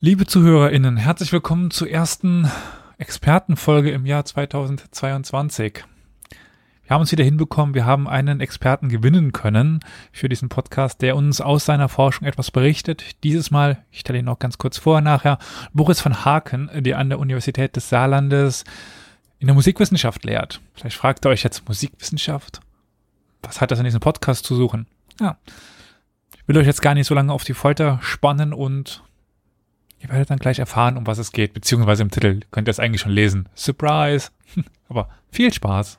Liebe ZuhörerInnen, herzlich willkommen zur ersten Expertenfolge im Jahr 2022. Wir haben uns wieder hinbekommen, wir haben einen Experten gewinnen können für diesen Podcast, der uns aus seiner Forschung etwas berichtet. Dieses Mal, ich stelle ihn noch ganz kurz vor, nachher, Boris von Haken, der an der Universität des Saarlandes in der Musikwissenschaft lehrt. Vielleicht fragt ihr euch jetzt Musikwissenschaft? Was hat das in diesem Podcast zu suchen? Ja. Ich will euch jetzt gar nicht so lange auf die Folter spannen und ihr werdet dann gleich erfahren, um was es geht, beziehungsweise im Titel könnt ihr es eigentlich schon lesen. Surprise! Aber viel Spaß!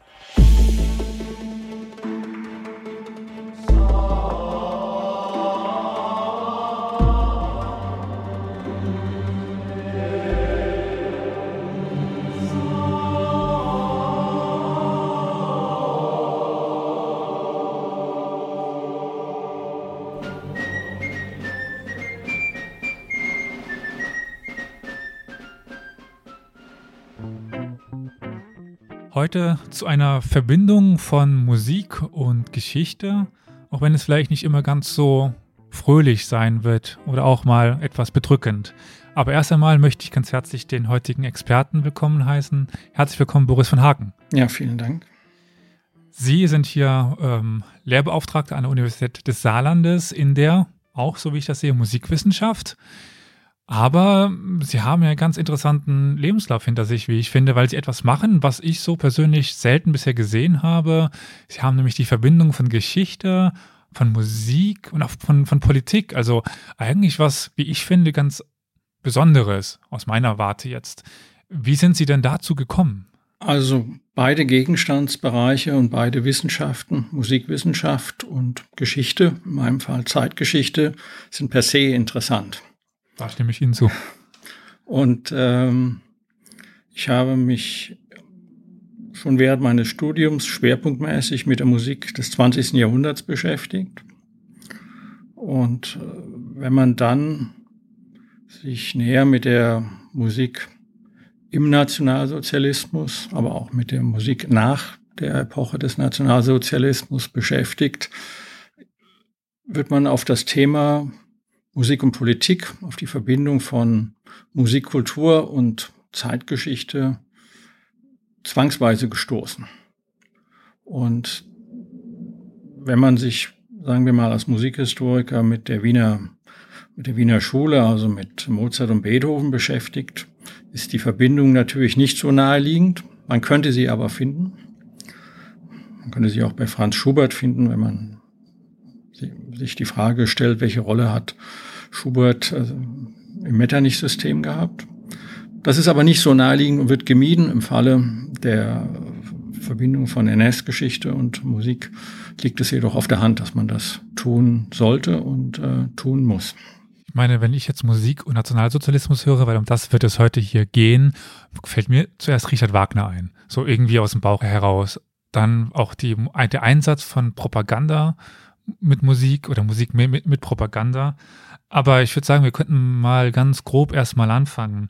Heute zu einer Verbindung von Musik und Geschichte, auch wenn es vielleicht nicht immer ganz so fröhlich sein wird oder auch mal etwas bedrückend. Aber erst einmal möchte ich ganz herzlich den heutigen Experten willkommen heißen. Herzlich willkommen, Boris von Haken. Ja, vielen Dank. Sie sind hier ähm, Lehrbeauftragter an der Universität des Saarlandes in der, auch so wie ich das sehe, Musikwissenschaft. Aber sie haben ja einen ganz interessanten Lebenslauf hinter sich, wie ich finde, weil sie etwas machen, was ich so persönlich selten bisher gesehen habe. Sie haben nämlich die Verbindung von Geschichte, von Musik und auch von, von Politik. Also eigentlich was, wie ich finde, ganz Besonderes aus meiner Warte jetzt. Wie sind Sie denn dazu gekommen? Also beide Gegenstandsbereiche und beide Wissenschaften, Musikwissenschaft und Geschichte, in meinem Fall Zeitgeschichte, sind per se interessant. Da stimme ich Ihnen zu. Und ähm, ich habe mich schon während meines Studiums schwerpunktmäßig mit der Musik des 20. Jahrhunderts beschäftigt. Und äh, wenn man dann sich näher mit der Musik im Nationalsozialismus, aber auch mit der Musik nach der Epoche des Nationalsozialismus beschäftigt, wird man auf das Thema Musik und Politik, auf die Verbindung von Musikkultur und Zeitgeschichte zwangsweise gestoßen. Und wenn man sich, sagen wir mal, als Musikhistoriker mit der Wiener, mit der Wiener Schule, also mit Mozart und Beethoven beschäftigt, ist die Verbindung natürlich nicht so naheliegend. Man könnte sie aber finden. Man könnte sie auch bei Franz Schubert finden, wenn man sich die Frage stellt, welche Rolle hat Schubert also im Metternich-System gehabt. Das ist aber nicht so naheliegend und wird gemieden. Im Falle der Verbindung von NS-Geschichte und Musik liegt es jedoch auf der Hand, dass man das tun sollte und äh, tun muss. Ich meine, wenn ich jetzt Musik und Nationalsozialismus höre, weil um das wird es heute hier gehen, fällt mir zuerst Richard Wagner ein. So irgendwie aus dem Bauch heraus. Dann auch die, der Einsatz von Propaganda mit Musik oder Musik mit, mit Propaganda. Aber ich würde sagen, wir könnten mal ganz grob erstmal anfangen.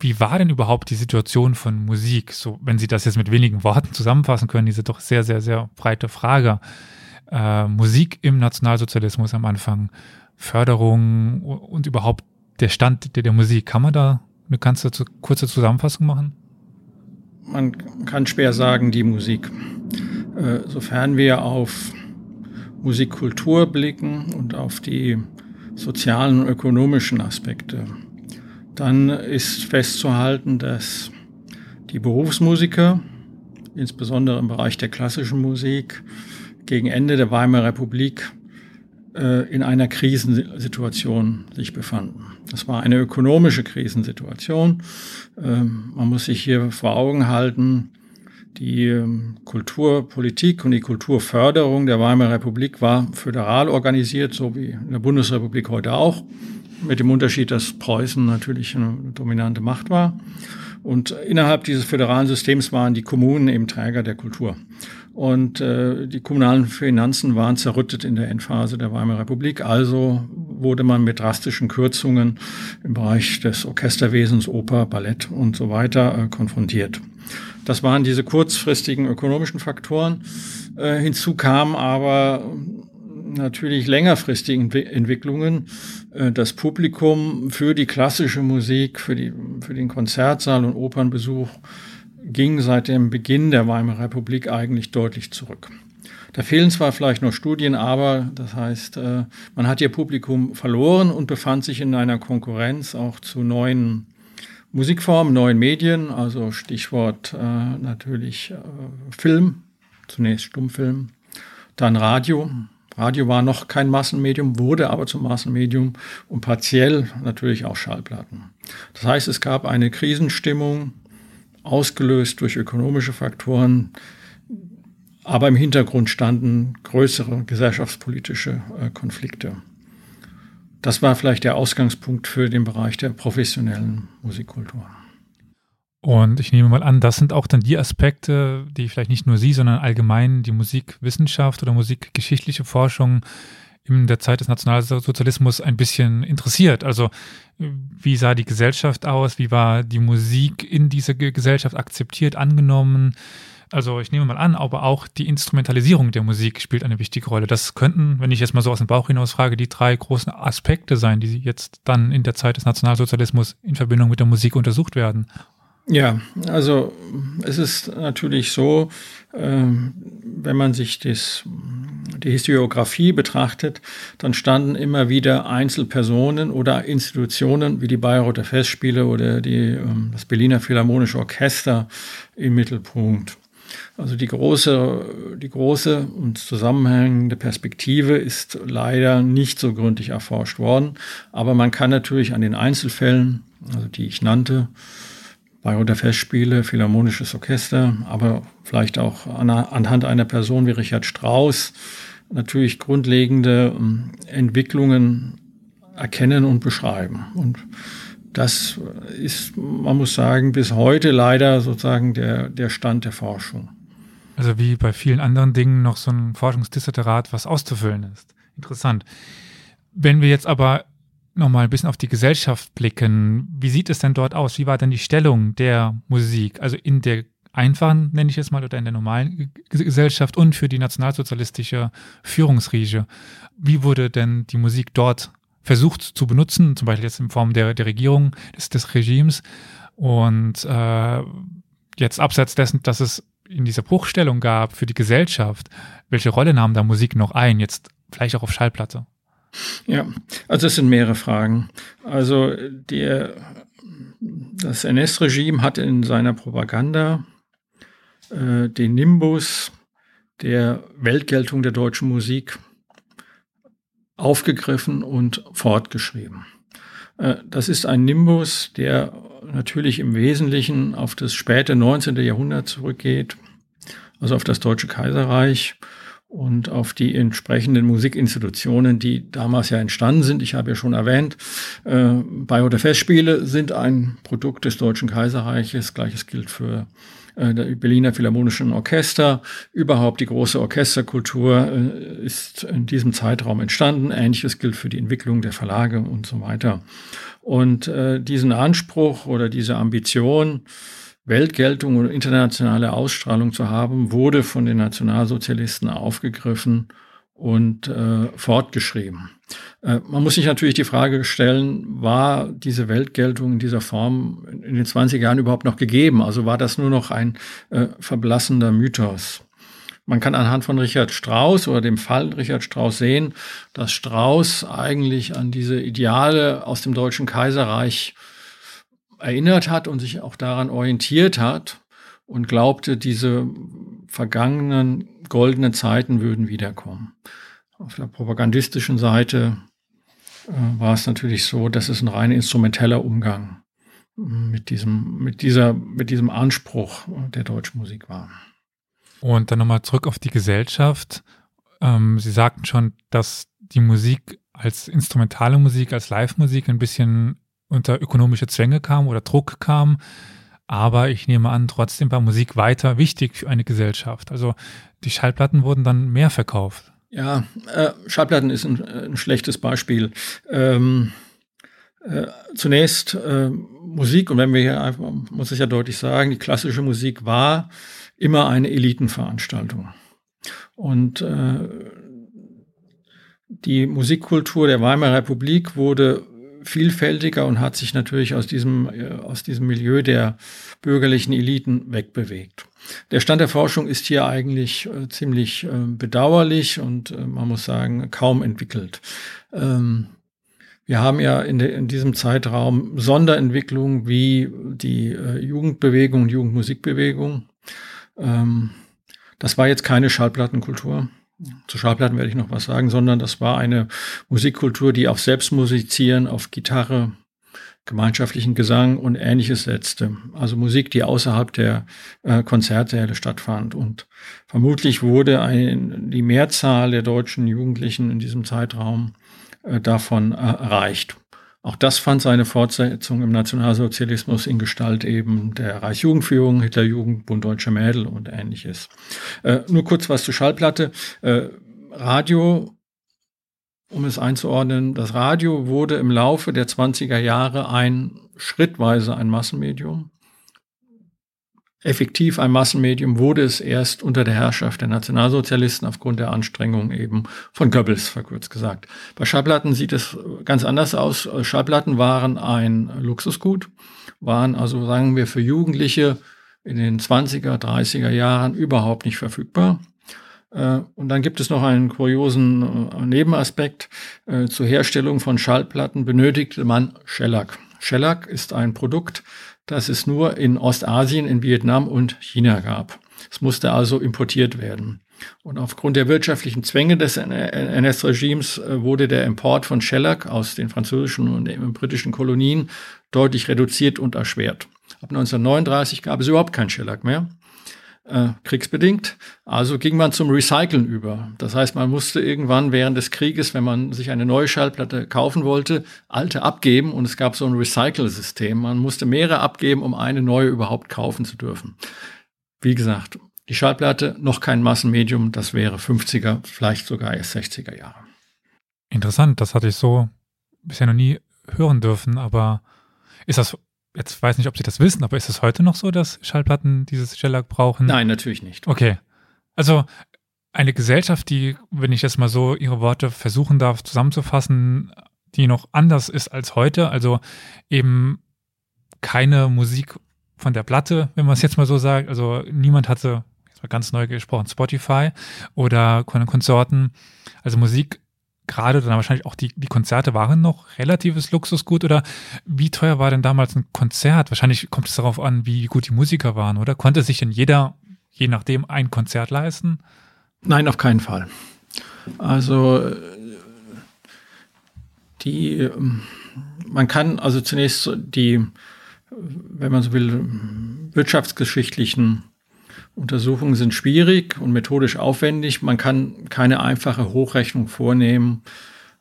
Wie war denn überhaupt die Situation von Musik? So, wenn Sie das jetzt mit wenigen Worten zusammenfassen können, diese doch sehr, sehr, sehr breite Frage. Äh, Musik im Nationalsozialismus am Anfang, Förderung und überhaupt der Stand der, der Musik. Kann man da eine ganze kurze Zusammenfassung machen? Man kann schwer sagen, die Musik. Äh, sofern wir auf Musikkultur blicken und auf die sozialen und ökonomischen Aspekte. Dann ist festzuhalten, dass die Berufsmusiker, insbesondere im Bereich der klassischen Musik, gegen Ende der Weimarer Republik äh, in einer Krisensituation sich befanden. Das war eine ökonomische Krisensituation. Ähm, man muss sich hier vor Augen halten, die ähm, Kulturpolitik und die Kulturförderung der Weimarer Republik war föderal organisiert, so wie in der Bundesrepublik heute auch, mit dem Unterschied, dass Preußen natürlich eine dominante Macht war. Und innerhalb dieses föderalen Systems waren die Kommunen eben Träger der Kultur. Und äh, die kommunalen Finanzen waren zerrüttet in der Endphase der Weimarer Republik. Also wurde man mit drastischen Kürzungen im Bereich des Orchesterwesens, Oper, Ballett und so weiter äh, konfrontiert. Das waren diese kurzfristigen ökonomischen Faktoren. Äh, hinzu kam aber natürlich längerfristigen Entwicklungen. Äh, das Publikum für die klassische Musik, für, die, für den Konzertsaal und Opernbesuch ging seit dem Beginn der Weimarer Republik eigentlich deutlich zurück. Da fehlen zwar vielleicht noch Studien, aber das heißt, äh, man hat ihr Publikum verloren und befand sich in einer Konkurrenz auch zu neuen Musikformen, neuen Medien, also Stichwort äh, natürlich äh, Film, zunächst Stummfilm, dann Radio. Radio war noch kein Massenmedium, wurde aber zum Massenmedium und partiell natürlich auch Schallplatten. Das heißt, es gab eine Krisenstimmung, ausgelöst durch ökonomische Faktoren, aber im Hintergrund standen größere gesellschaftspolitische äh, Konflikte. Das war vielleicht der Ausgangspunkt für den Bereich der professionellen Musikkultur. Und ich nehme mal an, das sind auch dann die Aspekte, die vielleicht nicht nur Sie, sondern allgemein die Musikwissenschaft oder musikgeschichtliche Forschung in der Zeit des Nationalsozialismus ein bisschen interessiert. Also wie sah die Gesellschaft aus? Wie war die Musik in dieser Gesellschaft akzeptiert, angenommen? Also ich nehme mal an, aber auch die Instrumentalisierung der Musik spielt eine wichtige Rolle. Das könnten, wenn ich jetzt mal so aus dem Bauch hinaus frage, die drei großen Aspekte sein, die jetzt dann in der Zeit des Nationalsozialismus in Verbindung mit der Musik untersucht werden. Ja, also es ist natürlich so, ähm, wenn man sich das, die Historiografie betrachtet, dann standen immer wieder Einzelpersonen oder Institutionen wie die Bayreuther Festspiele oder die, ähm, das Berliner Philharmonische Orchester im Mittelpunkt. Also die große, die große und zusammenhängende Perspektive ist leider nicht so gründlich erforscht worden. Aber man kann natürlich an den Einzelfällen, also die ich nannte, Bayreuther Festspiele, Philharmonisches Orchester, aber vielleicht auch anhand einer Person wie Richard Strauss natürlich grundlegende ähm, Entwicklungen erkennen und beschreiben. Und das ist, man muss sagen, bis heute leider sozusagen der, der Stand der Forschung. Also wie bei vielen anderen Dingen noch so ein Forschungsdissertat, was auszufüllen ist. Interessant. Wenn wir jetzt aber nochmal ein bisschen auf die Gesellschaft blicken, wie sieht es denn dort aus? Wie war denn die Stellung der Musik? Also in der einfachen, nenne ich es mal, oder in der normalen Gesellschaft und für die nationalsozialistische Führungsriege. Wie wurde denn die Musik dort versucht zu benutzen, zum Beispiel jetzt in Form der, der Regierung, des, des Regimes? Und äh, jetzt abseits dessen, dass es in dieser Bruchstellung gab für die Gesellschaft, welche Rolle nahm da Musik noch ein, jetzt vielleicht auch auf Schallplatte? Ja, also es sind mehrere Fragen. Also der, das NS-Regime hat in seiner Propaganda äh, den Nimbus der Weltgeltung der deutschen Musik aufgegriffen und fortgeschrieben. Äh, das ist ein Nimbus, der natürlich im Wesentlichen auf das späte 19. Jahrhundert zurückgeht, also auf das Deutsche Kaiserreich und auf die entsprechenden Musikinstitutionen, die damals ja entstanden sind. Ich habe ja schon erwähnt, äh, Bayreuther Festspiele sind ein Produkt des Deutschen Kaiserreiches. Gleiches gilt für äh, der Berliner Philharmonischen Orchester. Überhaupt die große Orchesterkultur äh, ist in diesem Zeitraum entstanden. Ähnliches gilt für die Entwicklung der Verlage und so weiter. Und äh, diesen Anspruch oder diese Ambition, Weltgeltung und internationale Ausstrahlung zu haben, wurde von den Nationalsozialisten aufgegriffen und äh, fortgeschrieben. Äh, man muss sich natürlich die Frage stellen, war diese Weltgeltung in dieser Form in den 20 Jahren überhaupt noch gegeben? Also war das nur noch ein äh, verblassender Mythos? Man kann anhand von Richard Strauss oder dem Fall Richard Strauss sehen, dass Strauss eigentlich an diese Ideale aus dem Deutschen Kaiserreich erinnert hat und sich auch daran orientiert hat und glaubte, diese vergangenen goldenen Zeiten würden wiederkommen. Auf der propagandistischen Seite äh, war es natürlich so, dass es ein rein instrumenteller Umgang mit diesem, mit dieser, mit diesem Anspruch der deutschen Musik war. Und dann nochmal zurück auf die Gesellschaft. Ähm, Sie sagten schon, dass die Musik als instrumentale Musik, als Live-Musik ein bisschen unter ökonomische Zwänge kam oder Druck kam. Aber ich nehme an, trotzdem war Musik weiter wichtig für eine Gesellschaft. Also die Schallplatten wurden dann mehr verkauft. Ja, äh, Schallplatten ist ein, ein schlechtes Beispiel. Ähm, äh, zunächst äh, Musik, und wenn wir hier einfach, muss ich ja deutlich sagen, die klassische Musik war immer eine Elitenveranstaltung. Und äh, die Musikkultur der Weimarer Republik wurde vielfältiger und hat sich natürlich aus diesem, äh, aus diesem Milieu der bürgerlichen Eliten wegbewegt. Der Stand der Forschung ist hier eigentlich äh, ziemlich äh, bedauerlich und äh, man muss sagen, kaum entwickelt. Ähm, wir haben ja in, de, in, diesem Zeitraum Sonderentwicklungen wie die äh, Jugendbewegung und Jugendmusikbewegung. Ähm, das war jetzt keine Schallplattenkultur. Zu Schallplatten werde ich noch was sagen, sondern das war eine Musikkultur, die auf Selbstmusizieren, auf Gitarre, gemeinschaftlichen Gesang und ähnliches setzte. Also Musik, die außerhalb der äh, Konzertsäle stattfand. Und vermutlich wurde ein, die Mehrzahl der deutschen Jugendlichen in diesem Zeitraum äh, davon äh, erreicht. Auch das fand seine Fortsetzung im Nationalsozialismus in Gestalt eben der Reichsjugendführung, Hitlerjugend, Bund Deutscher Mädel und ähnliches. Äh, nur kurz was zur Schallplatte. Äh, Radio, um es einzuordnen, das Radio wurde im Laufe der 20er Jahre ein schrittweise ein Massenmedium effektiv ein Massenmedium wurde es erst unter der Herrschaft der Nationalsozialisten aufgrund der Anstrengungen eben von Goebbels, verkürzt gesagt. Bei Schallplatten sieht es ganz anders aus. Schallplatten waren ein Luxusgut, waren also, sagen wir, für Jugendliche in den 20er, 30er Jahren überhaupt nicht verfügbar. Äh, und dann gibt es noch einen kuriosen äh, Nebenaspekt. Äh, zur Herstellung von Schallplatten benötigte man Shellac. Shellac ist ein Produkt, das es nur in Ostasien, in Vietnam und China gab. Es musste also importiert werden. Und aufgrund der wirtschaftlichen Zwänge des NS-Regimes äh, wurde der Import von Shellac aus den französischen und britischen Kolonien deutlich reduziert und erschwert. Ab 1939 gab es überhaupt kein Shellac mehr äh, kriegsbedingt. Also ging man zum Recyceln über. Das heißt, man musste irgendwann während des Krieges, wenn man sich eine neue Schallplatte kaufen wollte, alte abgeben und es gab so ein Recycle-System. Man musste mehrere abgeben, um eine neue überhaupt kaufen zu dürfen. Wie gesagt, die Schallplatte noch kein Massenmedium, das wäre 50er, vielleicht sogar erst 60er Jahre. Interessant, das hatte ich so bisher noch nie hören dürfen, aber ist das jetzt weiß nicht, ob Sie das wissen, aber ist es heute noch so, dass Schallplatten dieses Shellac brauchen? Nein, natürlich nicht. Okay. Also eine Gesellschaft, die, wenn ich jetzt mal so Ihre Worte versuchen darf zusammenzufassen, die noch anders ist als heute, also eben keine Musik von der Platte, wenn man es jetzt mal so sagt. Also niemand hatte, jetzt mal ganz neu gesprochen, Spotify oder Konsorten. Also Musik gerade dann wahrscheinlich auch die, die Konzerte waren noch relatives Luxusgut oder wie teuer war denn damals ein Konzert? Wahrscheinlich kommt es darauf an, wie gut die Musiker waren, oder? Konnte sich denn jeder, je nachdem, ein Konzert leisten? Nein, auf keinen Fall. Also die, man kann also zunächst die, wenn man so will, wirtschaftsgeschichtlichen Untersuchungen sind schwierig und methodisch aufwendig. Man kann keine einfache Hochrechnung vornehmen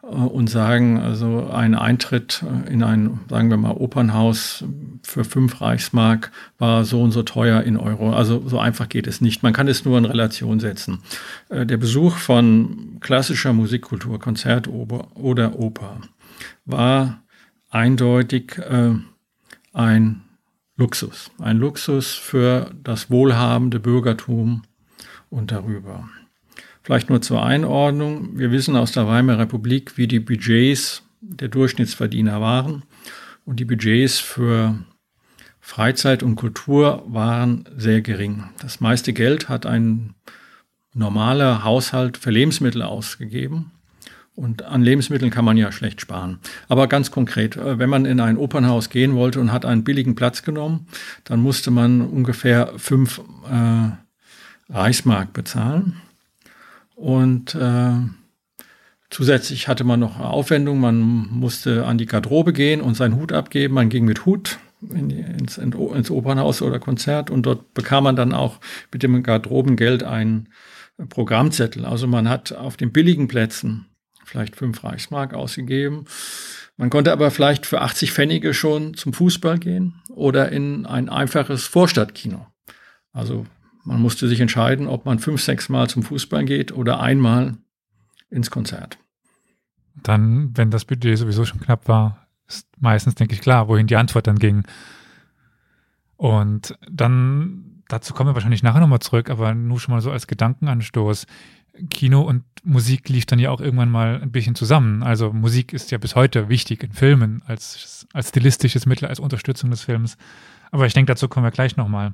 äh, und sagen, also ein Eintritt in ein, sagen wir mal, Opernhaus für fünf Reichsmark war so und so teuer in Euro. Also so einfach geht es nicht. Man kann es nur in Relation setzen. Äh, der Besuch von klassischer Musikkultur, Konzert oder Oper, war eindeutig äh, ein Luxus. Ein Luxus für das wohlhabende Bürgertum und darüber. Vielleicht nur zur Einordnung. Wir wissen aus der Weimarer Republik, wie die Budgets der Durchschnittsverdiener waren. Und die Budgets für Freizeit und Kultur waren sehr gering. Das meiste Geld hat ein normaler Haushalt für Lebensmittel ausgegeben. Und an Lebensmitteln kann man ja schlecht sparen. Aber ganz konkret, äh, wenn man in ein Opernhaus gehen wollte und hat einen billigen Platz genommen, dann musste man ungefähr fünf äh, Reichsmark bezahlen. Und äh, zusätzlich hatte man noch Aufwendungen. Man musste an die Garderobe gehen und seinen Hut abgeben. Man ging mit Hut in die, ins, ins Opernhaus oder Konzert und dort bekam man dann auch mit dem Garderobengeld einen Programmzettel. Also man hat auf den billigen Plätzen vielleicht fünf Reichsmark ausgegeben. Man konnte aber vielleicht für 80 Pfennige schon zum Fußball gehen oder in ein einfaches Vorstadtkino. Also man musste sich entscheiden, ob man fünf, sechs Mal zum Fußball geht oder einmal ins Konzert. Dann, wenn das Budget sowieso schon knapp war, ist meistens, denke ich, klar, wohin die Antwort dann ging. Und dann, dazu kommen wir wahrscheinlich nachher nochmal zurück, aber nur schon mal so als Gedankenanstoß Kino und Musik lief dann ja auch irgendwann mal ein bisschen zusammen. Also Musik ist ja bis heute wichtig in Filmen als, als stilistisches Mittel, als Unterstützung des Films. Aber ich denke, dazu kommen wir gleich nochmal.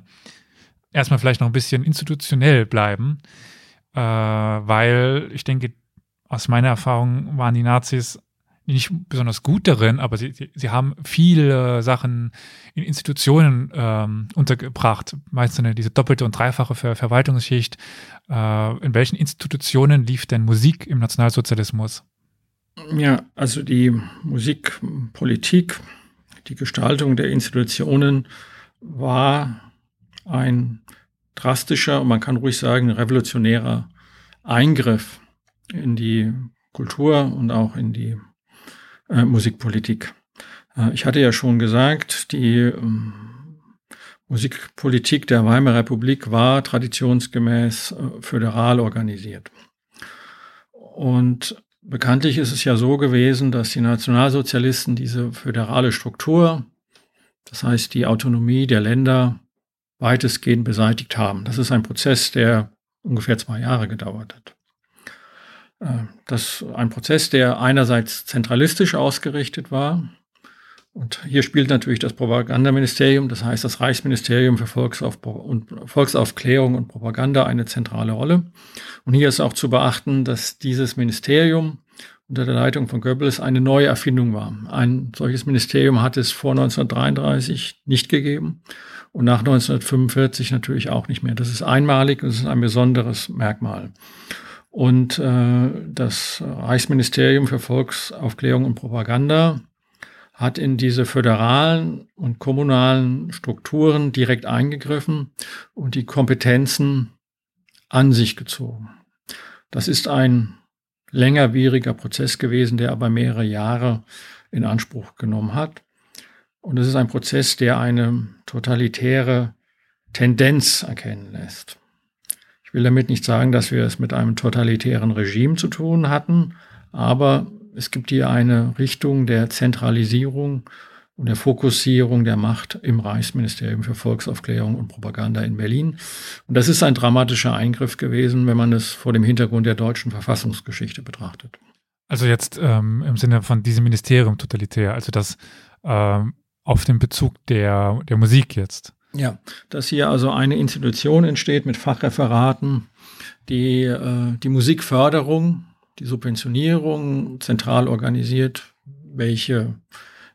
Erstmal vielleicht noch ein bisschen institutionell bleiben, äh, weil ich denke, aus meiner Erfahrung waren die Nazis nicht besonders gut darin, aber sie, sie, sie haben viele Sachen in Institutionen ähm, untergebracht. Meistens diese doppelte und dreifache Ver Verwaltungsschicht. Äh, in welchen Institutionen lief denn Musik im Nationalsozialismus? Ja, also die Musikpolitik, die Gestaltung der Institutionen war ein drastischer und man kann ruhig sagen revolutionärer Eingriff in die Kultur und auch in die äh, Musikpolitik. Äh, ich hatte ja schon gesagt, die ähm, Musikpolitik der Weimarer Republik war traditionsgemäß äh, föderal organisiert. Und bekanntlich ist es ja so gewesen, dass die Nationalsozialisten diese föderale Struktur, das heißt die Autonomie der Länder, weitestgehend beseitigt haben. Das ist ein Prozess, der ungefähr zwei Jahre gedauert hat. Äh, das ist ein Prozess, der einerseits zentralistisch ausgerichtet war. Und hier spielt natürlich das Propagandaministerium, das heißt das Reichsministerium für Volksauf und Volksaufklärung und Propaganda eine zentrale Rolle. Und hier ist auch zu beachten, dass dieses Ministerium unter der Leitung von Goebbels eine neue Erfindung war. Ein solches Ministerium hat es vor 1933 nicht gegeben und nach 1945 natürlich auch nicht mehr. Das ist einmalig und es ist ein besonderes Merkmal. Und äh, das Reichsministerium für Volksaufklärung und Propaganda hat in diese föderalen und kommunalen Strukturen direkt eingegriffen und die Kompetenzen an sich gezogen. Das ist ein längerwieriger Prozess gewesen, der aber mehrere Jahre in Anspruch genommen hat. Und es ist ein Prozess, der eine totalitäre Tendenz erkennen lässt. Ich will damit nicht sagen, dass wir es mit einem totalitären Regime zu tun hatten, aber es gibt hier eine Richtung der Zentralisierung und der Fokussierung der Macht im Reichsministerium für Volksaufklärung und Propaganda in Berlin. Und das ist ein dramatischer Eingriff gewesen, wenn man es vor dem Hintergrund der deutschen Verfassungsgeschichte betrachtet. Also jetzt ähm, im Sinne von diesem Ministerium totalitär, also das ähm, auf den Bezug der, der Musik jetzt. Ja, dass hier also eine Institution entsteht mit Fachreferaten, die äh, die Musikförderung, die Subventionierung zentral organisiert, welche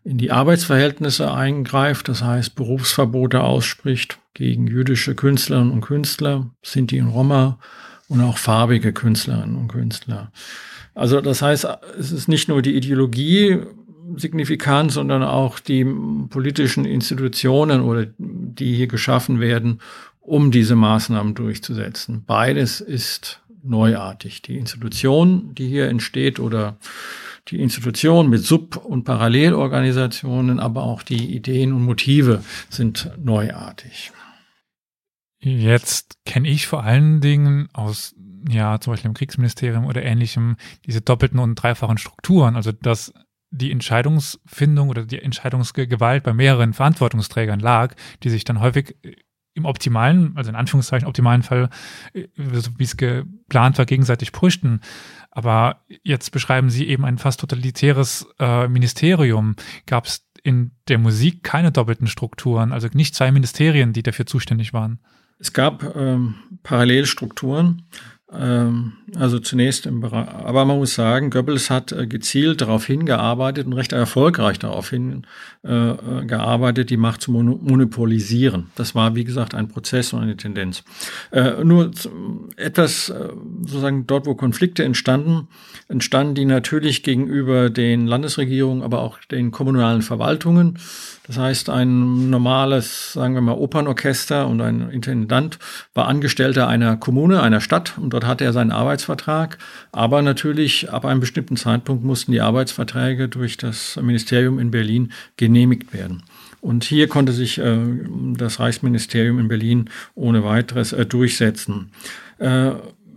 in die Arbeitsverhältnisse eingreift, das heißt Berufsverbote ausspricht gegen jüdische Künstlerinnen und Künstler, Sinti und Roma und auch farbige Künstlerinnen und Künstler. Also das heißt, es ist nicht nur die Ideologie signifikant, sondern auch die politischen Institutionen oder die hier geschaffen werden, um diese Maßnahmen durchzusetzen. Beides ist neuartig. Die Institution, die hier entsteht oder die Institution mit Sub- und Parallelorganisationen, aber auch die Ideen und Motive sind neuartig. Jetzt kenne ich vor allen Dingen aus, ja, zum Beispiel im Kriegsministerium oder ähnlichem, diese doppelten und dreifachen Strukturen. Also, dass die Entscheidungsfindung oder die Entscheidungsgewalt bei mehreren Verantwortungsträgern lag, die sich dann häufig im optimalen, also in Anführungszeichen optimalen Fall, äh, wie es geplant war, gegenseitig pushten. Aber jetzt beschreiben Sie eben ein fast totalitäres äh, Ministerium. Gab es in der Musik keine doppelten Strukturen, also nicht zwei Ministerien, die dafür zuständig waren? Es gab ähm, Parallelstrukturen. Ähm, also zunächst im Bereich, aber man muss sagen, Goebbels hat äh, gezielt darauf hingearbeitet und recht erfolgreich darauf hingearbeitet, äh, die Macht zu monopolisieren. Das war, wie gesagt, ein Prozess und eine Tendenz. Äh, nur etwas, sozusagen dort, wo Konflikte entstanden, entstanden die natürlich gegenüber den Landesregierungen, aber auch den kommunalen Verwaltungen. Das heißt, ein normales, sagen wir mal, Opernorchester und ein Intendant war Angestellter einer Kommune, einer Stadt und dort hatte er seinen Arbeitsvertrag. Aber natürlich ab einem bestimmten Zeitpunkt mussten die Arbeitsverträge durch das Ministerium in Berlin genehmigt werden. Und hier konnte sich äh, das Reichsministerium in Berlin ohne weiteres äh, durchsetzen. Äh,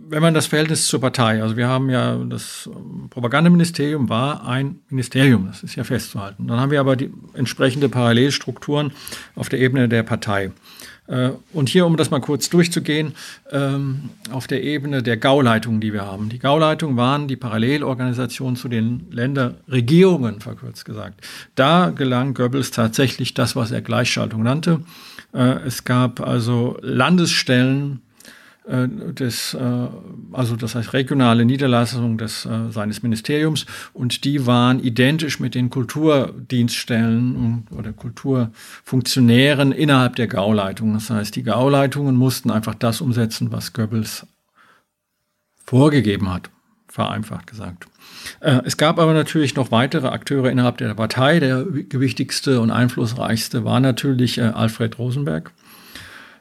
wenn man das Verhältnis zur Partei, also wir haben ja das Propagandaministerium war ein Ministerium, das ist ja festzuhalten. Dann haben wir aber die entsprechende Parallelstrukturen auf der Ebene der Partei. Äh, und hier, um das mal kurz durchzugehen, ähm, auf der Ebene der Gauleitungen, die wir haben. Die Gauleitungen waren die Parallelorganisation zu den Länderregierungen, verkürzt gesagt. Da gelang Goebbels tatsächlich das, was er Gleichschaltung nannte. Äh, es gab also Landesstellen, des, äh, also das heißt regionale Niederlassungen des, äh, seines Ministeriums und die waren identisch mit den Kulturdienststellen oder Kulturfunktionären innerhalb der Gauleitung. Das heißt, die Gauleitungen mussten einfach das umsetzen, was Goebbels vorgegeben hat, vereinfacht gesagt. Es gab aber natürlich noch weitere Akteure innerhalb der Partei. Der gewichtigste und einflussreichste war natürlich Alfred Rosenberg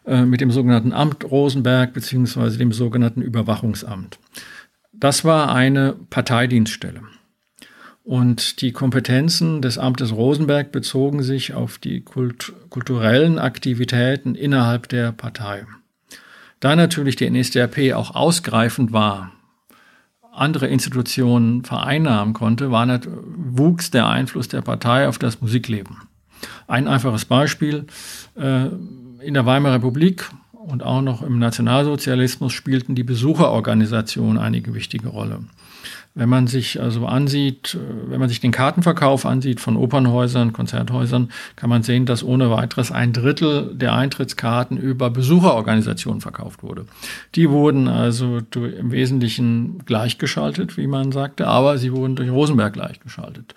äh, mit dem sogenannten Amt Rosenberg beziehungsweise dem sogenannten Überwachungsamt. Das war eine Parteidienststelle. Und die Kompetenzen des Amtes Rosenberg bezogen sich auf die kult kulturellen Aktivitäten innerhalb der Partei. Da natürlich die NSDAP auch ausgreifend war, andere Institutionen vereinnahmen konnte, war nicht, wuchs der Einfluss der Partei auf das Musikleben. Ein einfaches Beispiel. Äh, in der Weimarer Republik und auch noch im Nationalsozialismus spielten die Besucherorganisationen einige wichtige Rolle. Wenn man sich also ansieht, äh, wenn man sich den Kartenverkauf ansieht von Opernhäusern, Konzerthäusern, kann man sehen, dass ohne weiteres ein Drittel der Eintrittskarten über Besucherorganisationen verkauft wurde. Die wurden also im Wesentlichen gleichgeschaltet, wie man sagte, aber sie wurden durch Rosenberg gleichgeschaltet.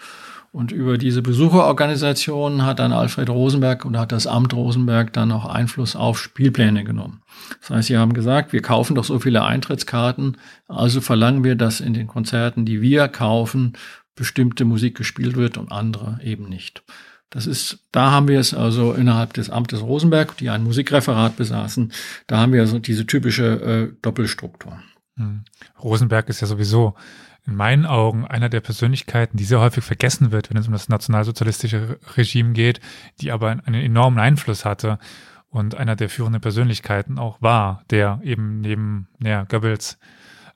Und über diese Besucherorganisation hat dann Alfred Rosenberg und hat das Amt Rosenberg dann auch Einfluss auf Spielpläne genommen. Das heißt, sie haben gesagt, wir kaufen doch so viele Eintrittskarten, also verlangen wir, dass in den Konzerten, die wir kaufen, bestimmte Musik gespielt wird und andere eben nicht. Das ist, da haben wir es also innerhalb des Amtes Rosenberg, die ein Musikreferat besaßen, da haben wir also diese typische äh, Doppelstruktur. Hm. Rosenberg ist ja sowieso in meinen Augen einer der Persönlichkeiten, die sehr häufig vergessen wird, wenn es um das nationalsozialistische Regime geht, die aber einen enormen Einfluss hatte und einer der führenden Persönlichkeiten auch war, der eben neben ja, Goebbels,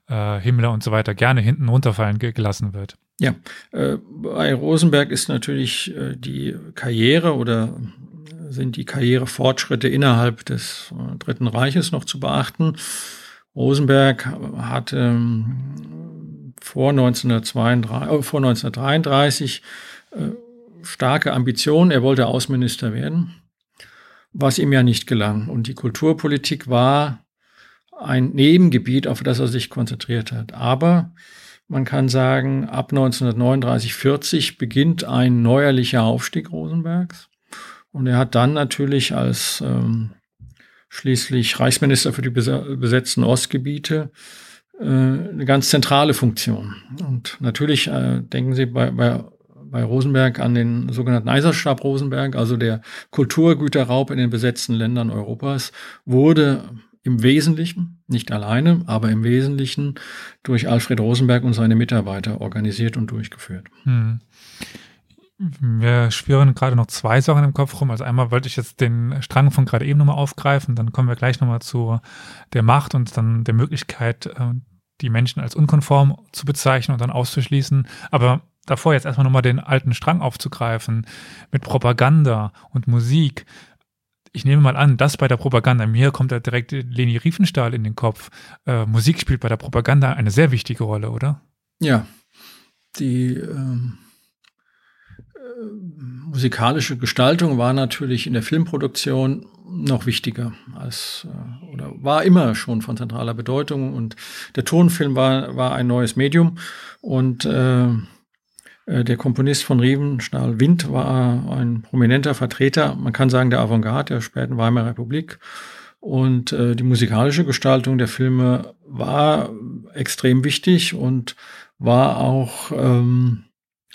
äh, Himmler und so weiter gerne hinten runterfallen gelassen wird. Ja, äh, bei Rosenberg ist natürlich äh, die Karriere oder sind die Karrierefortschritte innerhalb des äh, Dritten Reiches noch zu beachten. Rosenberg hat ähm, vor, 1932, äh, vor 1933 äh, starke Ambitionen. Er wollte Außenminister werden, was ihm ja nicht gelang. Und die Kulturpolitik war ein Nebengebiet, auf das er sich konzentriert hat. Aber man kann sagen, ab 1939, 40 beginnt ein neuerlicher Aufstieg Rosenbergs. Und er hat dann natürlich als ähm, schließlich Reichsminister für die besetzten Ostgebiete eine ganz zentrale Funktion. Und natürlich äh, denken Sie bei, bei, bei Rosenberg an den sogenannten Eiserstab Rosenberg, also der Kulturgüterraub in den besetzten Ländern Europas, wurde im Wesentlichen, nicht alleine, aber im Wesentlichen durch Alfred Rosenberg und seine Mitarbeiter organisiert und durchgeführt. Hm. Wir spüren gerade noch zwei Sachen im Kopf rum. Also einmal wollte ich jetzt den Strang von gerade eben nochmal aufgreifen, dann kommen wir gleich nochmal zu der Macht und dann der Möglichkeit, äh, die Menschen als unkonform zu bezeichnen und dann auszuschließen. Aber davor jetzt erstmal nochmal den alten Strang aufzugreifen mit Propaganda und Musik. Ich nehme mal an, dass bei der Propaganda, mir kommt da direkt Leni Riefenstahl in den Kopf. Äh, Musik spielt bei der Propaganda eine sehr wichtige Rolle, oder? Ja, die ähm musikalische Gestaltung war natürlich in der Filmproduktion noch wichtiger als äh, oder war immer schon von zentraler Bedeutung. Und der Tonfilm war war ein neues Medium. Und äh, äh der Komponist von Rievenstahl Wind war ein prominenter Vertreter, man kann sagen der Avantgarde der späten Weimarer Republik. Und äh, die musikalische Gestaltung der Filme war extrem wichtig und war auch ähm,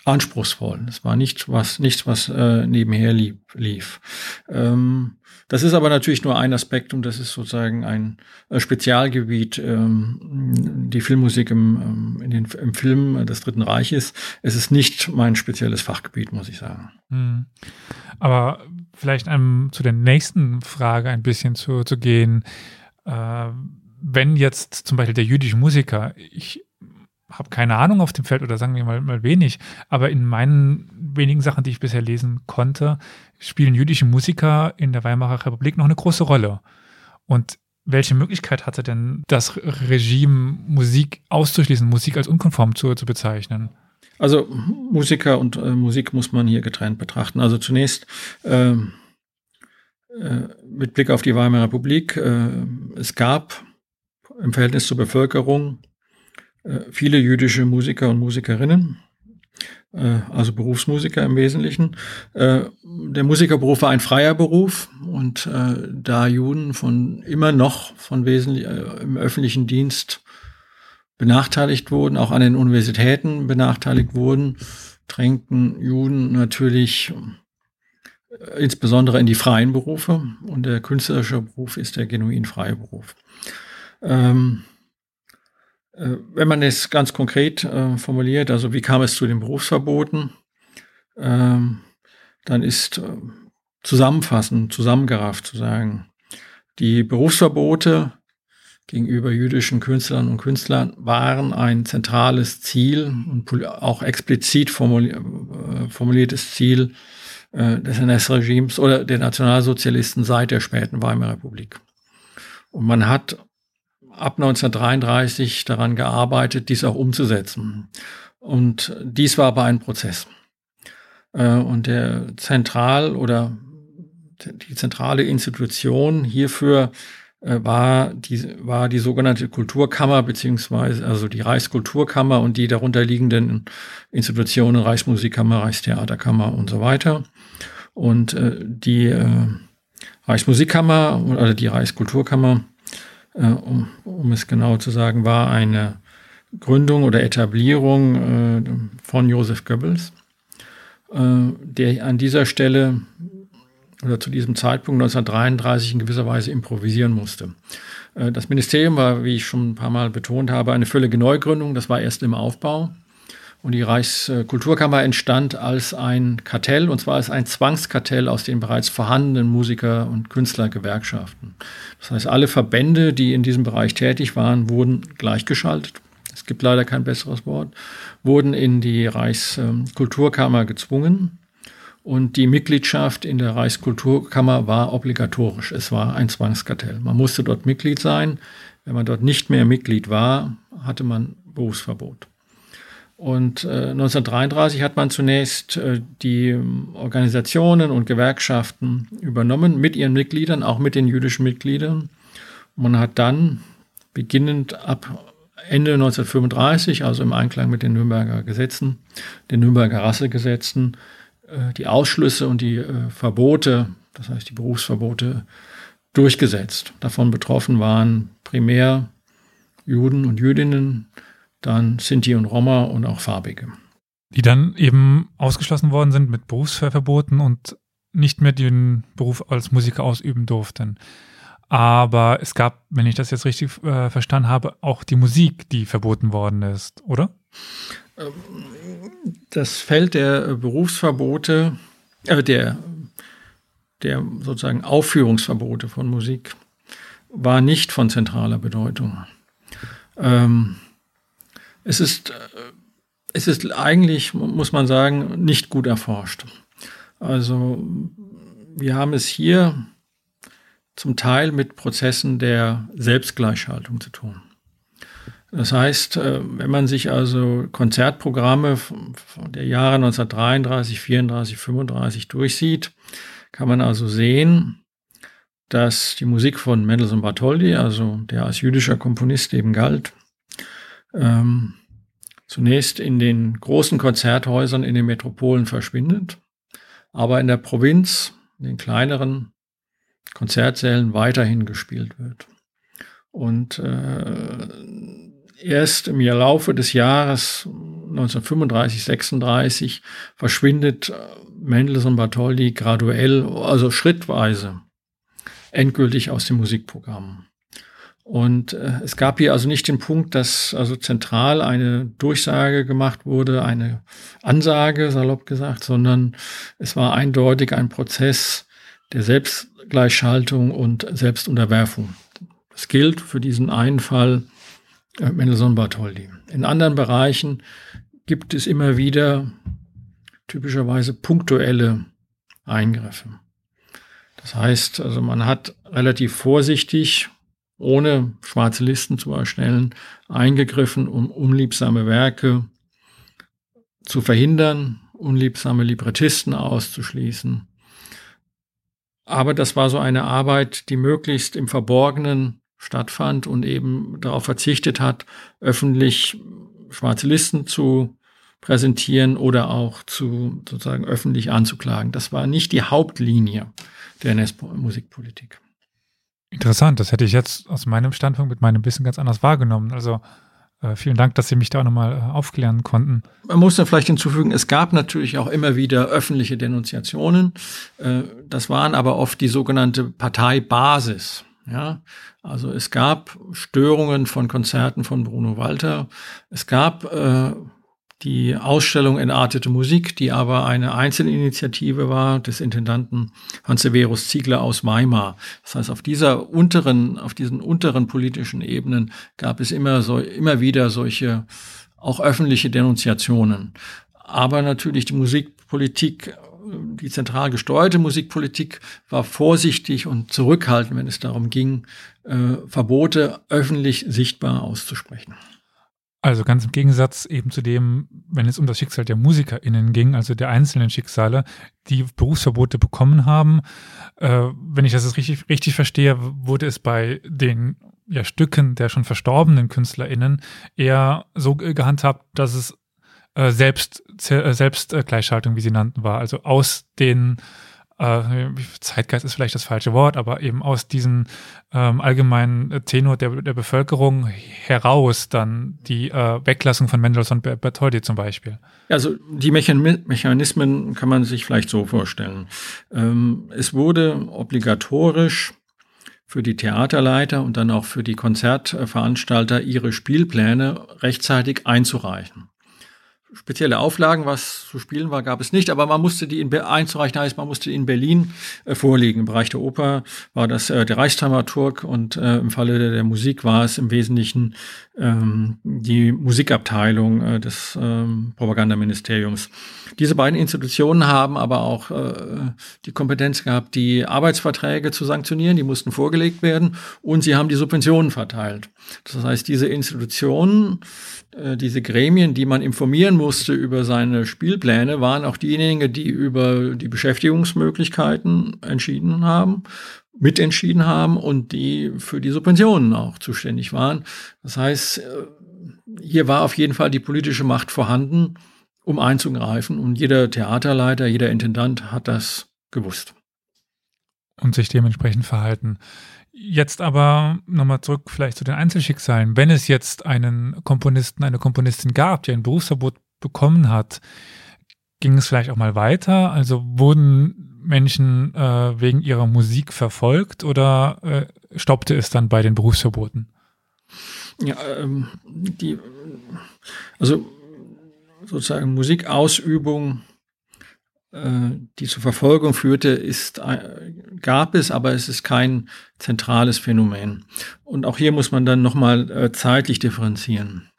anspruchsvoll. Es war nicht was, nichts, was äh, nebenher lief. lief. Ähm, das ist aber natürlich nur ein Aspekt und das ist sozusagen ein äh, Spezialgebiet, ähm, die Filmmusik im, ähm, in den, im Film des Dritten Reiches. Es ist nicht mein spezielles Fachgebiet, muss ich sagen. Hm. Aber vielleicht einem, zu der nächsten Frage ein bisschen zu, zu gehen. Äh, wenn jetzt zum Beispiel der jüdische Musiker, ich habe keine Ahnung auf dem Feld oder sagen wir mal, mal wenig, aber in meinen wenigen Sachen, die ich bisher lesen konnte, spielen jüdische Musiker in der Weimarer Republik noch eine große Rolle. Und welche Möglichkeit hatte denn das Regime, Musik auszuschließen, Musik als unkonform zu, zu bezeichnen? Also Musiker und äh, Musik muss man hier getrennt betrachten. Also zunächst äh, äh, mit Blick auf die Weimarer Republik, äh, es gab im Verhältnis zur Bevölkerung viele jüdische Musiker und Musikerinnen, äh, also Berufsmusiker im Wesentlichen. Äh, der Musikerberuf war ein freier Beruf und da Juden von immer noch von wesentlich im öffentlichen Dienst benachteiligt wurden, auch an den Universitäten benachteiligt wurden, drängten Juden natürlich insbesondere in die freien Berufe und der künstlerische Beruf ist der genuin freie Beruf. Ähm, äh, wenn man es ganz konkret äh, formuliert, also wie kam es zu den Berufsverboten, ähm, dann ist äh, zusammenfassend, zusammengerafft zu sagen, die Berufsverbote gegenüber jüdischen Künstlern und Künstlern waren ein zentrales Ziel und auch explizit formulier äh, formuliertes Ziel äh, des NS-Regimes oder der Nationalsozialisten seit der späten Weimarer Republik. Und man hat ab 1933 daran gearbeitet, dies auch umzusetzen. Und dies war aber ein Prozess. Äh, und der Zentral- oder die zentrale Institution hierfür äh, war die, war die sogenannte Kulturkammer, beziehungsweise also die Reichskulturkammer und die darunter liegenden Institutionen, Reichsmusikkammer, Reichstheaterkammer und so weiter. Und äh, die Reichsmusikkammer oder die Reichskulturkammer um, um es genau zu sagen, war eine Gründung oder Etablierung äh, von Josef Goebbels, äh, der an dieser Stelle oder zu diesem Zeitpunkt 1933 in gewisser Weise improvisieren musste. Das Ministerium war, wie ich schon ein paar Mal betont habe, eine völlige Neugründung. Das war erst im Aufbau. Und die Reichskulturkammer entstand als ein Kartell, und zwar als ein Zwangskartell aus den bereits vorhandenen Musiker- und Künstlergewerkschaften. Das heißt, alle Verbände, die in diesem Bereich tätig waren, wurden gleichgeschaltet. Es gibt leider kein besseres Wort, wurden in die Reichskulturkammer gezwungen. Und die Mitgliedschaft in der Reichskulturkammer war obligatorisch. Es war ein Zwangskartell. Man musste dort Mitglied sein. Wenn man dort nicht mehr Mitglied war, hatte man Berufsverbot. Und äh, 1933 hat man zunächst äh, die Organisationen und Gewerkschaften übernommen mit ihren Mitgliedern, auch mit den jüdischen Mitgliedern. Man hat dann beginnend ab Ende 1935, also im Einklang mit den Nürnberger Gesetzen, den Nürnberger Rassegesetzen, äh, die Ausschlüsse und die äh, Verbote, das heißt die Berufsverbote, durchgesetzt. Davon betroffen waren primär Juden und Jüdinnen, dann Sinti und Roma und auch Farbige. Die dann eben ausgeschlossen worden sind mit Berufsverboten und nicht mehr den Beruf als Musiker ausüben durften. Aber es gab, wenn ich das jetzt richtig äh, verstanden habe, auch die Musik, die verboten worden ist, oder? Ähm, das Feld der Berufsverbote, äh, der, der sozusagen Aufführungsverbote von Musik war nicht von zentraler Bedeutung. Ähm, es ist, äh, es ist eigentlich, muss man sagen, nicht gut erforscht. Also wir haben es hier zum Teil mit Prozessen der Selbstgleichschaltung zu tun. Das heißt, äh, wenn man sich also Konzertprogramme der Jahre 1933, 34, 35 durchsieht, kann man also sehen, dass die Musik von Mendelssohn Bartholdy, also der als jüdischer Komponist eben galt, ähm, zunächst in den großen Konzerthäusern in den Metropolen verschwindet, aber in der Provinz, in den kleineren Konzertsälen weiterhin gespielt wird. Und äh, erst im Laufe des Jahres 1935, 36 verschwindet äh, Mendelssohn Bartholdy graduell, also schrittweise, endgültig aus dem Musikprogramm. Und äh, es gab hier also nicht den Punkt, dass also zentral eine Durchsage gemacht wurde, eine Ansage, salopp gesagt, sondern es war eindeutig ein Prozess der Selbstgleichschaltung und Selbstunterwerfung. Das gilt für diesen einen Fall äh, Mendelssohn Bartholdy. In anderen Bereichen gibt es immer wieder typischerweise punktuelle Eingriffe. Das heißt, also man hat relativ vorsichtig, ohne schwarze Listen zu erstellen, eingegriffen, um unliebsame Werke zu verhindern, unliebsame Librettisten auszuschließen. Aber das war so eine Arbeit, die möglichst im Verborgenen stattfand und eben darauf verzichtet hat, öffentlich schwarze Listen zu präsentieren oder auch zu sozusagen öffentlich anzuklagen. Das war nicht die Hauptlinie der NS-Musikpolitik. Interessant, das hätte ich jetzt aus meinem Standpunkt mit meinem Wissen ganz anders wahrgenommen. Also äh, vielen Dank, dass Sie mich da auch nochmal äh, aufklären konnten. Man muss da vielleicht hinzufügen, es gab natürlich auch immer wieder öffentliche Denunziationen. Äh, das waren aber oft die sogenannte Parteibasis. Ja, also es gab Störungen von Konzerten von Bruno Walter. Es gab äh, die Ausstellung Entartete Musik, die aber eine Einzelinitiative war des Intendanten Hans Severus Ziegler aus Weimar. Das heißt, auf dieser unteren, auf diesen unteren politischen Ebenen gab es immer so, immer wieder solche auch öffentliche Denunziationen. Aber natürlich die Musikpolitik, die zentral gesteuerte Musikpolitik war vorsichtig und zurückhaltend, wenn es darum ging, äh, Verbote öffentlich sichtbar auszusprechen. Also ganz im Gegensatz eben zu dem, wenn es um das Schicksal der MusikerInnen ging, also der einzelnen Schicksale, die Berufsverbote bekommen haben. Äh, wenn ich das richtig, richtig verstehe, wurde es bei den ja, Stücken der schon verstorbenen KünstlerInnen eher so gehandhabt, dass es äh, selbst, äh, Selbstgleichschaltung, wie sie nannten, war. Also aus den äh, Zeitgeist ist vielleicht das falsche Wort, aber eben aus diesem ähm, allgemeinen Tenor der, der Bevölkerung heraus dann die äh, Weglassung von Mendelssohn Bertoldi zum Beispiel. Also die Mechanismen kann man sich vielleicht so vorstellen. Ähm, es wurde obligatorisch für die Theaterleiter und dann auch für die Konzertveranstalter ihre Spielpläne rechtzeitig einzureichen spezielle Auflagen, was zu spielen war, gab es nicht, aber man musste die in einzureichen heißt, man musste in Berlin äh, vorlegen. Im Bereich der Oper war das äh, der Reichsdramaturg und äh, im Falle der, der, Musik war es im Wesentlichen ähm, die Musikabteilung äh, des ähm, Propagandaministeriums. Diese beiden Institutionen haben aber auch äh, die Kompetenz gehabt, die Arbeitsverträge zu sanktionieren, die mussten vorgelegt werden und sie haben die Subventionen verteilt. Das heißt, diese Institutionen äh, diese Gremien, die man informieren musste über seine Spielpläne, waren auch diejenigen, die über die Beschäftigungsmöglichkeiten entschieden haben, mitentschieden haben und die für die Subventionen auch zuständig waren. Das heißt, äh, hier war auf jeden Fall die politische Macht vorhanden, um einzugreifen. Und jeder Theaterleiter, jeder Intendant hat das gewusst. Und sich dementsprechend verhalten. Jetzt aber nochmal zurück vielleicht zu den Einzelschicksalen. Wenn es jetzt einen Komponisten, eine Komponistin gab, die ein Berufsverbot bekommen hat, ging es vielleicht auch mal weiter? Also wurden Menschen äh, wegen ihrer Musik verfolgt oder äh, stoppte es dann bei den Berufsverboten? Ja, ähm, die, also sozusagen Musikausübung äh, die zur Verfolgung führte, ist, äh, gab es, aber es ist kein zentrales Phänomen. Und auch hier muss man dann nochmal äh, zeitlich differenzieren.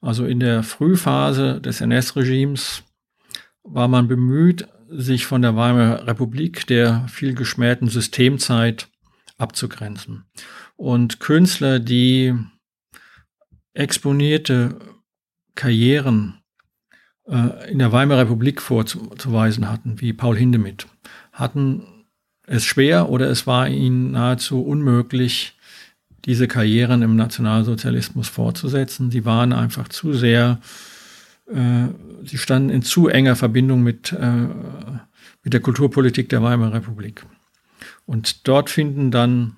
Also in der Frühphase des NS-Regimes war man bemüht, sich von der Weimarer Republik, der viel geschmähten Systemzeit, abzugrenzen. Und Künstler, die exponierte Karrieren äh, in der Weimarer Republik vorzuweisen hatten, wie Paul Hindemith, hatten es schwer oder es war ihnen nahezu unmöglich, diese Karrieren im Nationalsozialismus fortzusetzen. Sie waren einfach zu sehr, sie standen in zu enger Verbindung mit, äh, mit der Kulturpolitik der Weimarer Republik. Und dort finden dann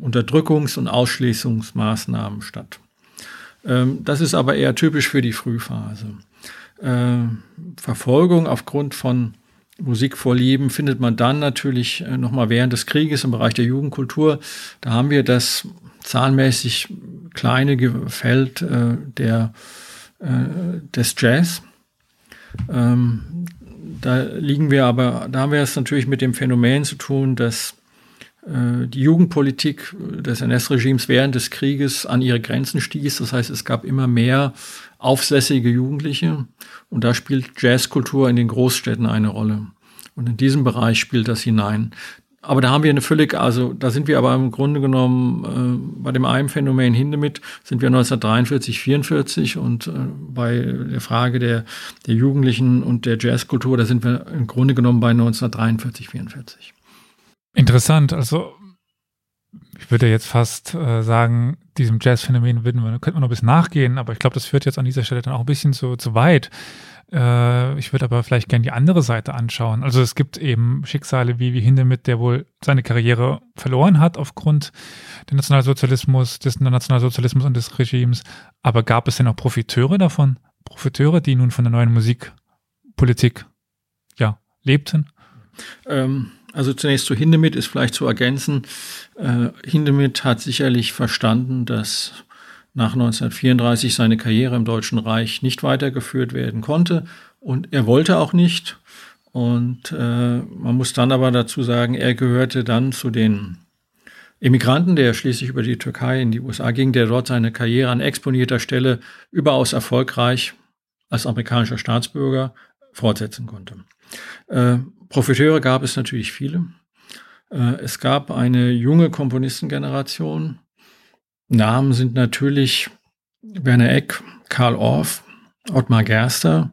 Unterdrückungs- und Ausschließungsmaßnahmen statt. Ähm, das ist aber eher typisch für die Frühphase äh, Verfolgung aufgrund von Musikvorlieben findet man dann natürlich äh, nochmal während des Krieges im Bereich der Jugendkultur. Da haben wir das zahlenmäßig kleine Feld äh, der, äh, des Jazz. Ähm, da liegen wir aber, da haben wir es natürlich mit dem Phänomen zu tun, dass äh, die Jugendpolitik des NS-Regimes während des Krieges an ihre Grenzen stieß. Das heißt, es gab immer mehr aufsässige Jugendliche und da spielt Jazzkultur in den Großstädten eine Rolle. Und in diesem Bereich spielt das hinein. Aber da haben wir eine völlig, also da sind wir aber im Grunde genommen äh, bei dem einen Phänomen Hindemith sind wir 1943, 44 und äh, bei der Frage der, der Jugendlichen und der Jazzkultur, da sind wir im Grunde genommen bei 1943, 44. Interessant. Also ich würde jetzt fast äh, sagen, diesem Jazz-Phänomen würden wir, könnte man noch ein bisschen nachgehen, aber ich glaube, das führt jetzt an dieser Stelle dann auch ein bisschen zu, zu weit. Äh, ich würde aber vielleicht gerne die andere Seite anschauen. Also es gibt eben Schicksale wie, wie Hindemith, der wohl seine Karriere verloren hat aufgrund des Nationalsozialismus, des Nationalsozialismus und des Regimes. Aber gab es denn auch Profiteure davon? Profiteure, die nun von der neuen Musikpolitik ja, lebten? Ähm, also zunächst zu Hindemith ist vielleicht zu ergänzen. Äh, Hindemith hat sicherlich verstanden, dass nach 1934 seine Karriere im Deutschen Reich nicht weitergeführt werden konnte und er wollte auch nicht. Und äh, man muss dann aber dazu sagen, er gehörte dann zu den Immigranten, der schließlich über die Türkei in die USA ging, der dort seine Karriere an exponierter Stelle überaus erfolgreich als amerikanischer Staatsbürger fortsetzen konnte. Äh, Profiteure gab es natürlich viele. Äh, es gab eine junge Komponistengeneration. Namen sind natürlich Werner Eck, Karl Orff, Ottmar Gerster,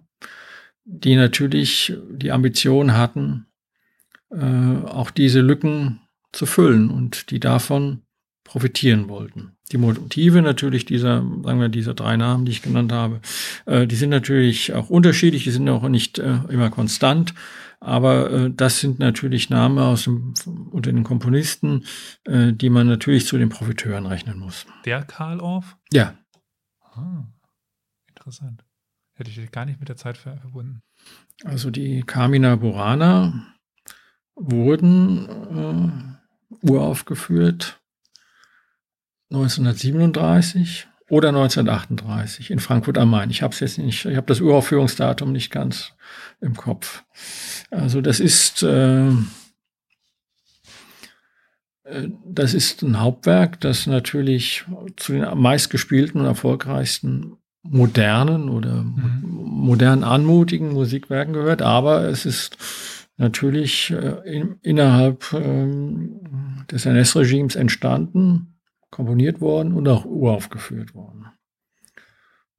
die natürlich die Ambition hatten, äh, auch diese Lücken zu füllen und die davon profitieren wollten. Die Motive natürlich dieser, sagen wir, dieser drei Namen, die ich genannt habe, äh, die sind natürlich auch unterschiedlich, die sind auch nicht äh, immer konstant, aber äh, das sind natürlich Namen aus dem, unter den Komponisten, äh, die man natürlich zu den Profiteuren rechnen muss. Der Karl Orff? Ja. Ah, interessant. Hätte ich gar nicht mit der Zeit verbunden. Also die Carmina Burana wurden äh, uraufgeführt 1937 oder 1938 in Frankfurt am Main. Ich habe es jetzt nicht, ich habe das Uraufführungsdatum nicht ganz im Kopf. Also das ist äh, äh, das ist ein Hauptwerk, das natürlich zu den meistgespielten und erfolgreichsten modernen oder mhm. modern anmutigen Musikwerken gehört, aber es ist natürlich äh, in, innerhalb äh, des NS-Regimes entstanden komponiert worden und auch uraufgeführt worden.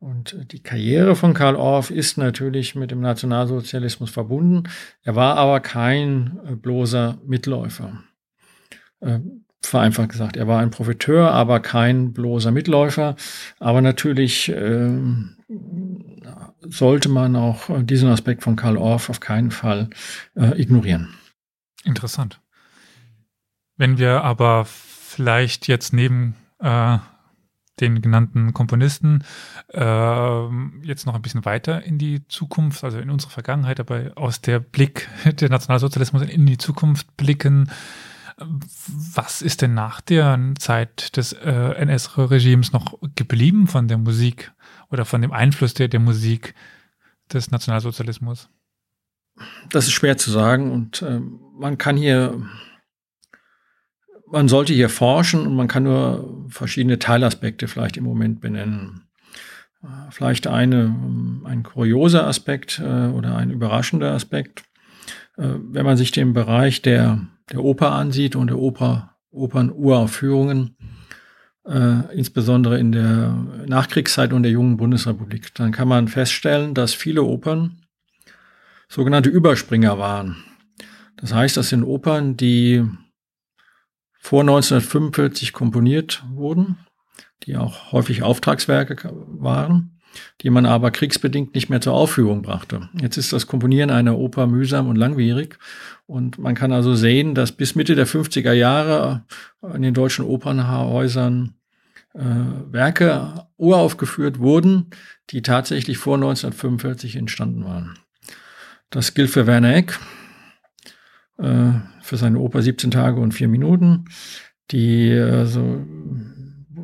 Und äh, die Karriere von Karl Orff ist natürlich mit dem Nationalsozialismus verbunden. Er war aber kein äh, bloßer Mitläufer. Äh, vereinfacht gesagt, er war ein Profiteur, aber kein bloßer Mitläufer. Aber natürlich äh, sollte man auch diesen Aspekt von Karl Orff auf keinen Fall äh, ignorieren. Interessant. Wenn wir aber vielleicht jetzt neben äh, den genannten Komponisten äh, jetzt noch ein bisschen weiter in die Zukunft, also in unsere Vergangenheit, aber aus der Blick der Nationalsozialismus in die Zukunft blicken. Was ist denn nach der Zeit des äh, NS-Regimes noch geblieben von der Musik oder von dem Einfluss der, der Musik des Nationalsozialismus? Das ist schwer zu sagen und äh, man kann hier man sollte hier forschen und man kann nur verschiedene Teilaspekte vielleicht im Moment benennen. Äh, vielleicht eine, ein kurioser Aspekt äh, oder ein überraschender Aspekt. Äh, wenn man sich den Bereich der, der Oper ansieht und der Oper, Opernuraufführungen, insbesondere in der Nachkriegszeit und der jungen Bundesrepublik, dann kann man feststellen, dass viele Opern sogenannte Überspringer waren. Das heißt, das sind Opern, die vor 1945 komponiert wurden, die auch häufig Auftragswerke waren, die man aber kriegsbedingt nicht mehr zur Aufführung brachte. Jetzt ist das Komponieren einer Oper mühsam und langwierig und man kann also sehen, dass bis Mitte der 50er Jahre in den deutschen Opernhäusern äh, Werke uraufgeführt wurden, die tatsächlich vor 1945 entstanden waren. Das gilt für Werner Eck, äh, für seine Oper 17 Tage und 4 Minuten. Die also,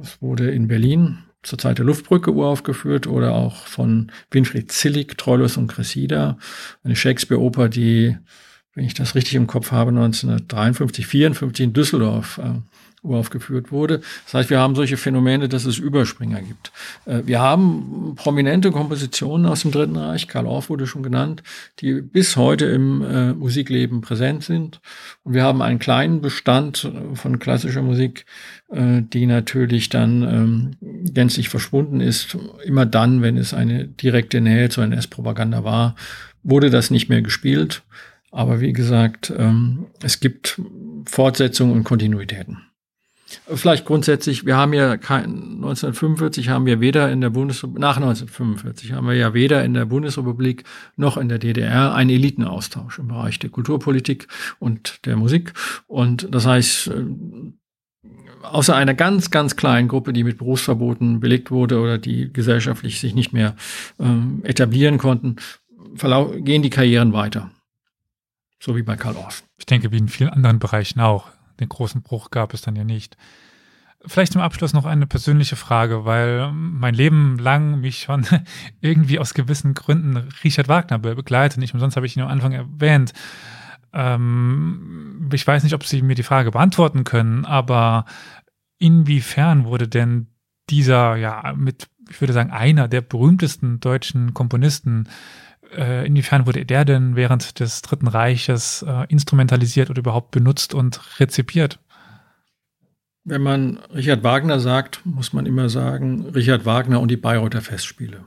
es wurde in Berlin zur Zeit der Luftbrücke uraufgeführt oder auch von Winfried Zillig, Troilus und Cressida, eine Shakespeare-Oper, die wenn ich das richtig im Kopf habe, 1953, 54 in Düsseldorf äh, uraufgeführt wurde. Das heißt, wir haben solche Phänomene, dass es Überspringer gibt. Äh, wir haben prominente Kompositionen aus dem Dritten Reich, Karl Orff wurde schon genannt, die bis heute im äh, Musikleben präsent sind. Und wir haben einen kleinen Bestand von klassischer Musik, äh, die natürlich dann ähm, gänzlich verschwunden ist. Immer dann, wenn es eine direkte Nähe zur NS-Propaganda war, wurde das nicht mehr gespielt. Aber wie gesagt, ähm, es gibt Fortsetzungen und Kontinuitäten. Vielleicht grundsätzlich, wir haben ja kein, 1945 haben wir weder in der Bundesrepublik, nach 1945 haben wir ja weder in der Bundesrepublik noch in der DDR einen Elitenaustausch im Bereich der Kulturpolitik und der Musik. Und das heißt, äh, außer einer ganz, ganz kleinen Gruppe, die mit Berufsverboten belegt wurde oder die gesellschaftlich sich nicht mehr ähm, etablieren konnten, gehen die Karrieren weiter. So wie bei Karl Orff. Ich denke, wie in vielen anderen Bereichen auch den großen Bruch gab es dann ja nicht. Vielleicht zum Abschluss noch eine persönliche Frage, weil mein Leben lang mich schon irgendwie aus gewissen Gründen Richard Wagner begleitet. Nicht umsonst habe ich ihn am Anfang erwähnt. Ähm, ich weiß nicht, ob Sie mir die Frage beantworten können, aber inwiefern wurde denn dieser, ja, mit, ich würde sagen, einer der berühmtesten deutschen Komponisten äh, inwiefern wurde der denn während des Dritten Reiches äh, instrumentalisiert oder überhaupt benutzt und rezipiert? Wenn man Richard Wagner sagt, muss man immer sagen, Richard Wagner und die Bayreuther Festspiele.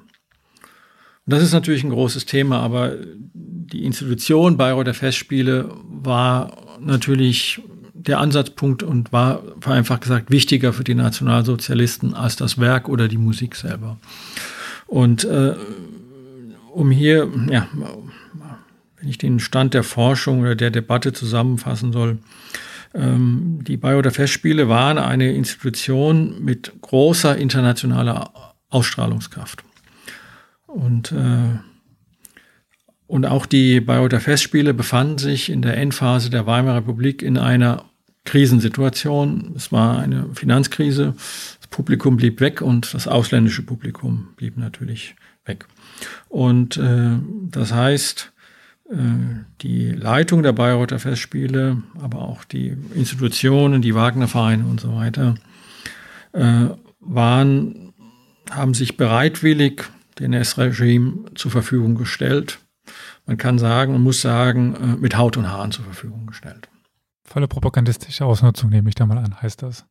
Und das ist natürlich ein großes Thema, aber die Institution Bayreuther Festspiele war natürlich der Ansatzpunkt und war vereinfacht gesagt wichtiger für die Nationalsozialisten als das Werk oder die Musik selber. Und äh, um hier, ja, wenn ich den Stand der Forschung oder der Debatte zusammenfassen soll, ähm, die Bayreuther Festspiele waren eine Institution mit großer internationaler Ausstrahlungskraft. Und, äh, und auch die Bayreuther Festspiele befanden sich in der Endphase der Weimarer Republik in einer Krisensituation. Es war eine Finanzkrise. Das Publikum blieb weg und das ausländische Publikum blieb natürlich weg. Und äh, das heißt, äh, die Leitung der Bayreuther Festspiele, aber auch die Institutionen, die Wagnervereine und so weiter, äh, waren, haben sich bereitwillig den S-Regime zur Verfügung gestellt. Man kann sagen, man muss sagen, äh, mit Haut und Haaren zur Verfügung gestellt. Volle propagandistische Ausnutzung nehme ich da mal an, heißt das?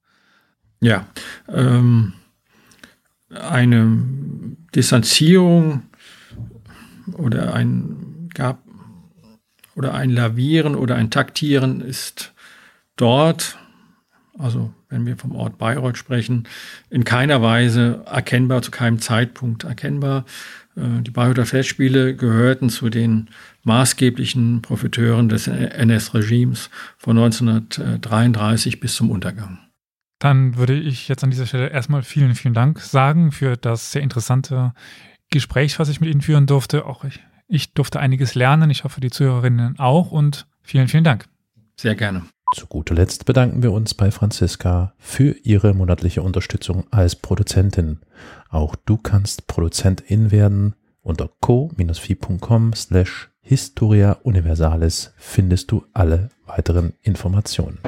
Ja, ähm, eine Distanzierung oder ein gab oder ein Lavieren oder ein Taktieren ist dort, also wenn wir vom Ort Bayreuth sprechen, in keiner Weise erkennbar, zu keinem Zeitpunkt erkennbar. Äh, die Bayreuther Festspiele gehörten zu den maßgeblichen Profiteuren des NS-Regimes von 1933 bis zum Untergang. Dann würde ich jetzt an dieser Stelle erstmal vielen, vielen Dank sagen für das sehr interessante Gespräch, was ich mit Ihnen führen durfte. Auch ich, ich durfte einiges lernen. Ich hoffe, die Zuhörerinnen auch. Und vielen, vielen Dank. Sehr gerne. Zu guter Letzt bedanken wir uns bei Franziska für ihre monatliche Unterstützung als Produzentin. Auch du kannst Produzentin werden. Unter co-fi.com slash Historia Universalis findest du alle weiteren Informationen.